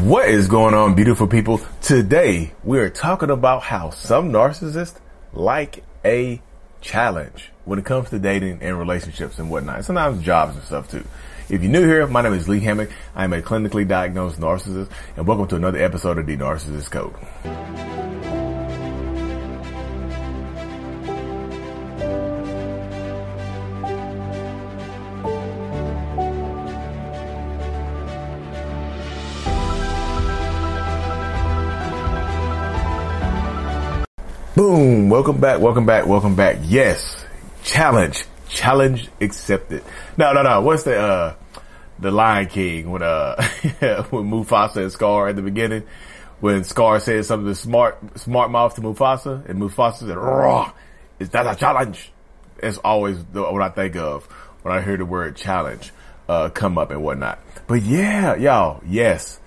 What is going on, beautiful people? Today, we are talking about how some narcissists like a challenge when it comes to dating and relationships and whatnot. Sometimes jobs and stuff too. If you're new here, my name is Lee Hammock. I am a clinically diagnosed narcissist, and welcome to another episode of The Narcissist Code. Welcome back, welcome back, welcome back. Yes, challenge, challenge accepted. No, no, no. What's the uh the Lion King when uh when Mufasa and Scar at the beginning when Scar said something smart smart mouth to Mufasa and Mufasa said, "Raw, is that a challenge?" It's always the, what I think of when I hear the word challenge uh come up and whatnot. But yeah, y'all, yes,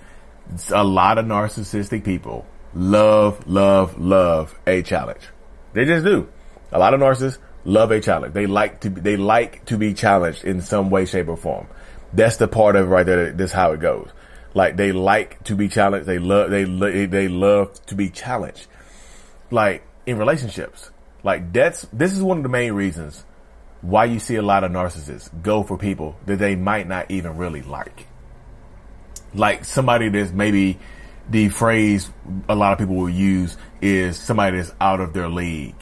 a lot of narcissistic people love, love, love a challenge. They just do. A lot of narcissists love a challenge. They like to, be, they like to be challenged in some way, shape or form. That's the part of it right there. That's how it goes. Like they like to be challenged. They love, they, they love to be challenged. Like in relationships. Like that's, this is one of the main reasons why you see a lot of narcissists go for people that they might not even really like. Like somebody that's maybe the phrase a lot of people will use is somebody that's out of their league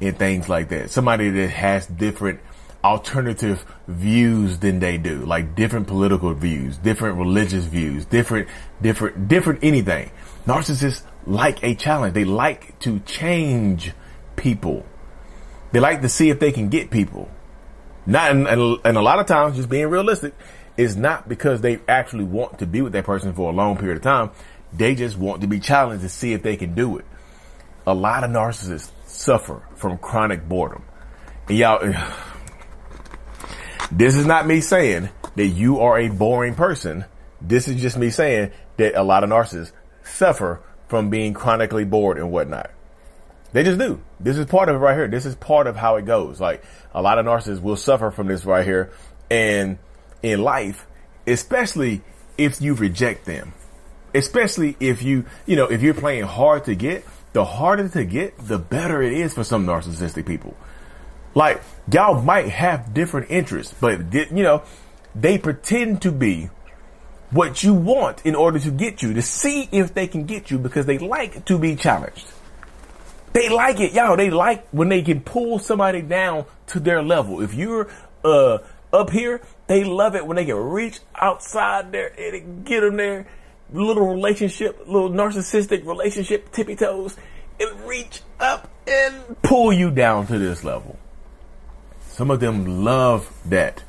and things like that. Somebody that has different alternative views than they do, like different political views, different religious views, different, different, different anything. Narcissists like a challenge. They like to change people. They like to see if they can get people. Not, and, and a lot of times, just being realistic, is not because they actually want to be with that person for a long period of time. They just want to be challenged to see if they can do it. A lot of narcissists suffer from chronic boredom. And y'all, this is not me saying that you are a boring person. This is just me saying that a lot of narcissists suffer from being chronically bored and whatnot. They just do. This is part of it right here. This is part of how it goes. Like a lot of narcissists will suffer from this right here. And in life, especially if you reject them especially if you, you know, if you're playing hard to get, the harder to get, the better it is for some narcissistic people. Like, y'all might have different interests, but, you know, they pretend to be what you want in order to get you, to see if they can get you because they like to be challenged. They like it, y'all. They like when they can pull somebody down to their level. If you're, uh, up here, they love it when they can reach outside there and get them there little relationship, little narcissistic relationship tippy toes and reach up and pull you down to this level. Some of them love that.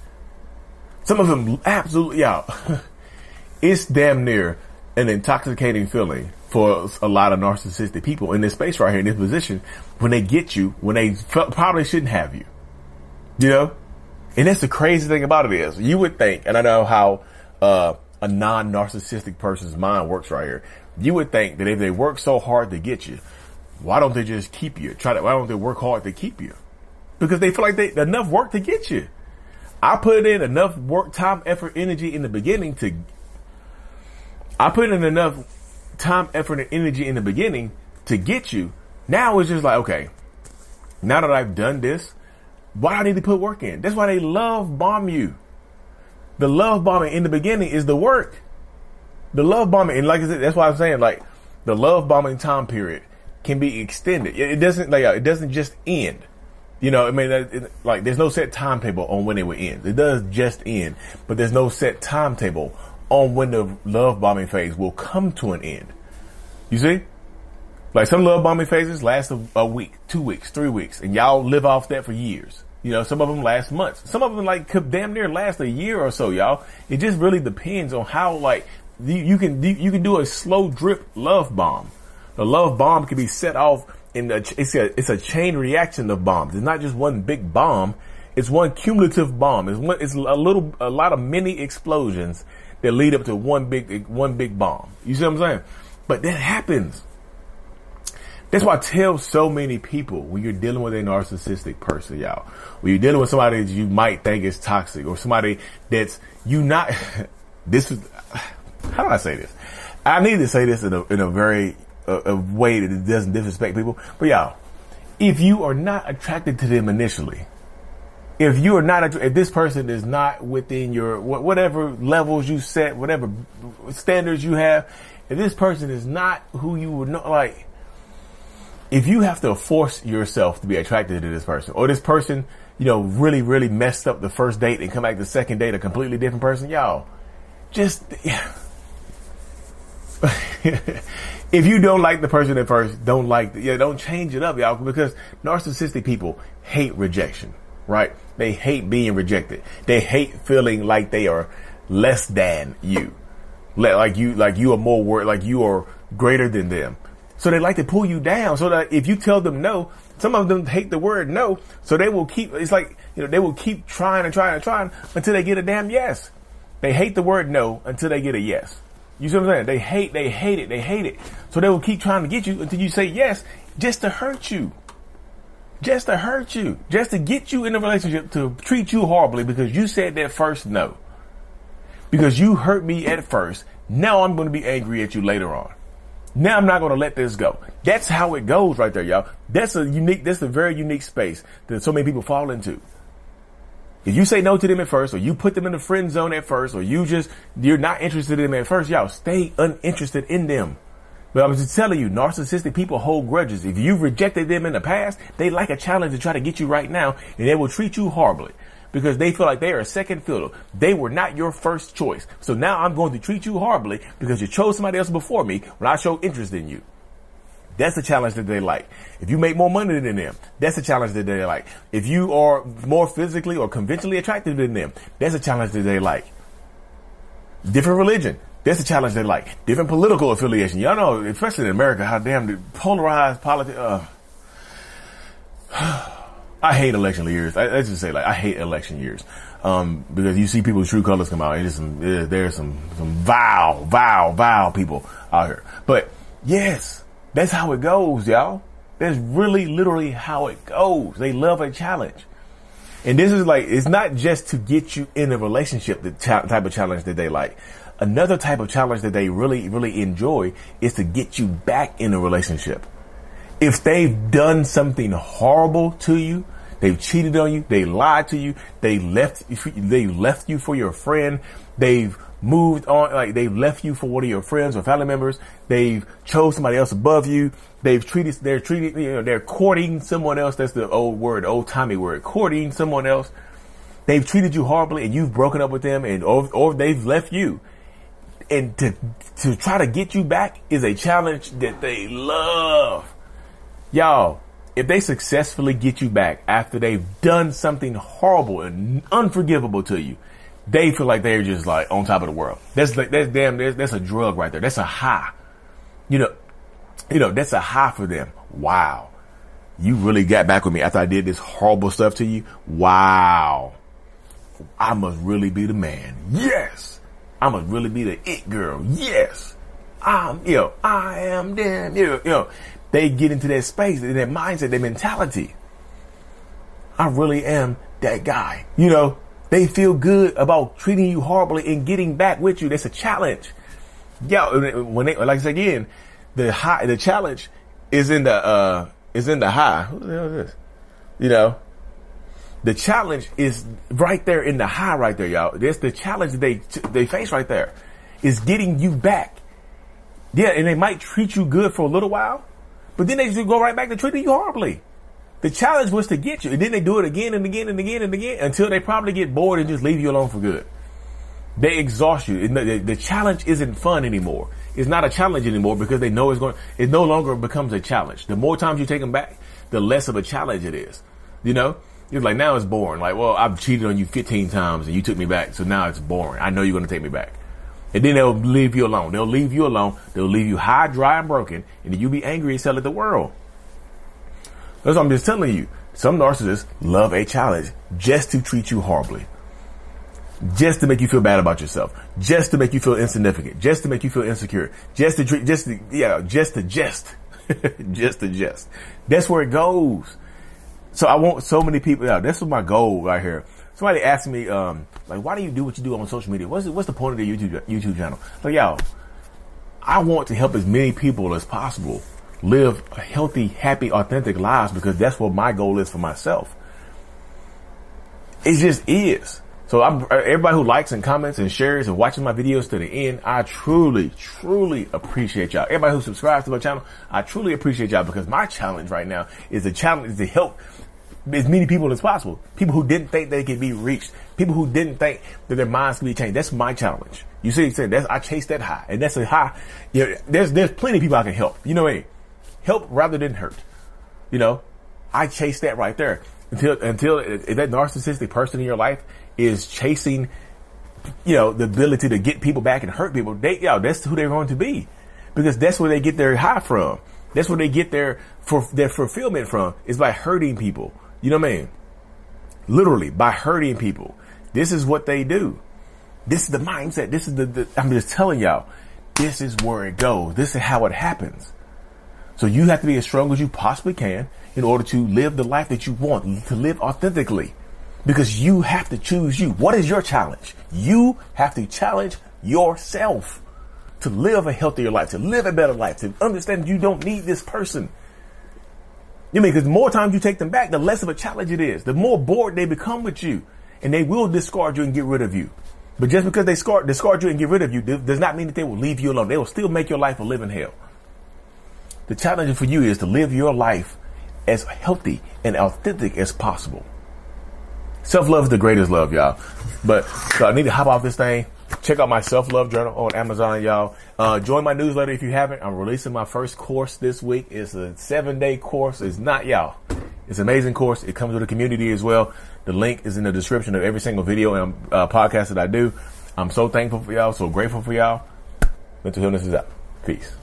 Some of them absolutely, yeah. it's damn near an intoxicating feeling for a lot of narcissistic people in this space right here, in this position, when they get you, when they probably shouldn't have you. You know? And that's the crazy thing about it is, you would think, and I know how, uh, a non-narcissistic person's mind works right here. You would think that if they work so hard to get you, why don't they just keep you? Try to, why don't they work hard to keep you? Because they feel like they enough work to get you. I put in enough work, time, effort, energy in the beginning to, I put in enough time, effort, and energy in the beginning to get you. Now it's just like, okay, now that I've done this, why do I need to put work in? That's why they love bomb you the love bombing in the beginning is the work. The love bombing, and like I said, that's why I'm saying like the love bombing time period can be extended. It doesn't like it doesn't just end. You know, I mean, it, like there's no set timetable on when it will end. It does just end, but there's no set timetable on when the love bombing phase will come to an end. You see? Like some love bombing phases last a, a week, two weeks, three weeks, and y'all live off that for years. You know, some of them last months. Some of them like could damn near last a year or so, y'all. It just really depends on how like you, you can you can do a slow drip love bomb. The love bomb can be set off in the it's a it's a chain reaction of bombs. It's not just one big bomb. It's one cumulative bomb. It's one it's a little a lot of mini explosions that lead up to one big one big bomb. You see what I'm saying? But that happens. That's why I tell so many people when you're dealing with a narcissistic person, y'all, when you're dealing with somebody that you might think is toxic or somebody that's you not, this is, how do I say this? I need to say this in a in a very uh, a way that it doesn't disrespect people. But y'all, if you are not attracted to them initially, if you are not, if this person is not within your whatever levels you set, whatever standards you have, if this person is not who you would know, like, if you have to force yourself to be attracted to this person, or this person, you know, really, really messed up the first date and come back the second date a completely different person, y'all, just. Yeah. if you don't like the person at first, don't like, the, yeah, don't change it up, y'all, because narcissistic people hate rejection, right? They hate being rejected. They hate feeling like they are less than you. Like you, like you are more worth, like you are greater than them. So they like to pull you down so that if you tell them no, some of them hate the word no. So they will keep, it's like, you know, they will keep trying and trying and trying until they get a damn yes. They hate the word no until they get a yes. You see what I'm saying? They hate, they hate it, they hate it. So they will keep trying to get you until you say yes just to hurt you. Just to hurt you. Just to get you in a relationship to treat you horribly because you said that first no because you hurt me at first. Now I'm going to be angry at you later on. Now I'm not going to let this go. That's how it goes right there, y'all. That's a unique, that's a very unique space that so many people fall into. If you say no to them at first, or you put them in the friend zone at first, or you just, you're not interested in them at first, y'all stay uninterested in them. But I was just telling you, narcissistic people hold grudges. If you've rejected them in the past, they like a challenge to try to get you right now, and they will treat you horribly because they feel like they are a second fiddle. They were not your first choice. So now I'm going to treat you horribly because you chose somebody else before me when I showed interest in you. That's a challenge that they like. If you make more money than them, that's a challenge that they like. If you are more physically or conventionally attractive than them, that's a challenge that they like. Different religion, that's a challenge they like. Different political affiliation. Y'all know, especially in America, how damn polarized politics. Uh, I hate election years. I, let's just say like I hate election years. Um, because you see people's true colors come out. There's some, there's some, some vile, vile, vile people out here. But yes, that's how it goes, y'all. That's really literally how it goes. They love a challenge. And this is like, it's not just to get you in a relationship, the type of challenge that they like. Another type of challenge that they really, really enjoy is to get you back in a relationship. If they've done something horrible to you, They've cheated on you. They lied to you. They left, they left you for your friend. They've moved on, like they've left you for one of your friends or family members. They've chose somebody else above you. They've treated, they're treating, you know, they're courting someone else. That's the old word, old timey word, courting someone else. They've treated you horribly and you've broken up with them and, or, or they've left you. And to, to try to get you back is a challenge that they love. Y'all, if they successfully get you back after they've done something horrible and unforgivable to you, they feel like they're just like on top of the world. That's like, that's damn, that's, that's a drug right there. That's a high. You know, you know, that's a high for them. Wow. You really got back with me after I did this horrible stuff to you. Wow. I must really be the man. Yes. I must really be the it girl. Yes. I'm, you know, I am damn, you know, you know, they get into that space, their mindset, their mentality. I really am that guy. You know, they feel good about treating you horribly and getting back with you. That's a challenge. Yeah, when they, like I said again, the high, the challenge is in the, uh, is in the high. Who the hell is this? You know, the challenge is right there in the high right there, y'all. That's the challenge they, they face right there is getting you back. Yeah, and they might treat you good for a little while, but then they just go right back to treating you horribly. The challenge was to get you, and then they do it again and again and again and again until they probably get bored and just leave you alone for good. They exhaust you. The, the challenge isn't fun anymore. It's not a challenge anymore because they know it's going. It no longer becomes a challenge. The more times you take them back, the less of a challenge it is. You know, it's like now it's boring. Like, well, I've cheated on you 15 times and you took me back, so now it's boring. I know you're going to take me back. And then they'll leave you alone. They'll leave you alone. They'll leave you high, dry, and broken. And then you'll be angry and sell it the world. That's what I'm just telling you. Some narcissists love a challenge just to treat you horribly. Just to make you feel bad about yourself. Just to make you feel insignificant. Just to make you feel insecure. Just to treat, just to, yeah, just to jest. just to jest. That's where it goes. So I want so many people, yeah, this is my goal right here somebody asked me, um, like, why do you do what you do on social media? What's the, what's the point of the YouTube YouTube channel? y'all, I want to help as many people as possible live healthy, happy, authentic lives because that's what my goal is for myself. It just is. So I'm, everybody who likes and comments and shares and watches my videos to the end, I truly, truly appreciate y'all. Everybody who subscribes to my channel, I truly appreciate y'all because my challenge right now is a challenge to help as many people as possible. People who didn't think they could be reached. People who didn't think that their minds could be changed. That's my challenge. You see, that's I chase that high, and that's a high. You know, there's there's plenty of people I can help. You know mean? Help rather than hurt. You know, I chase that right there until until if that narcissistic person in your life is chasing, you know, the ability to get people back and hurt people. They, yeah, that's who they're going to be, because that's where they get their high from. That's where they get their for their fulfillment from is by hurting people. You know what I mean? Literally by hurting people. This is what they do. This is the mindset. This is the, the I'm just telling y'all. This is where it goes. This is how it happens. So you have to be as strong as you possibly can in order to live the life that you want, to live authentically. Because you have to choose you. What is your challenge? You have to challenge yourself to live a healthier life, to live a better life, to understand you don't need this person. You mean, because the more times you take them back, the less of a challenge it is. The more bored they become with you, and they will discard you and get rid of you. But just because they discard, discard you and get rid of you does not mean that they will leave you alone. They will still make your life a living hell. The challenge for you is to live your life as healthy and authentic as possible. Self love is the greatest love, y'all. But so I need to hop off this thing. Check out my self love journal on Amazon, y'all. Uh, join my newsletter if you haven't. I'm releasing my first course this week. It's a seven day course. It's not y'all. It's an amazing course. It comes with a community as well. The link is in the description of every single video and uh, podcast that I do. I'm so thankful for y'all. So grateful for y'all. Mental healness is out. Peace.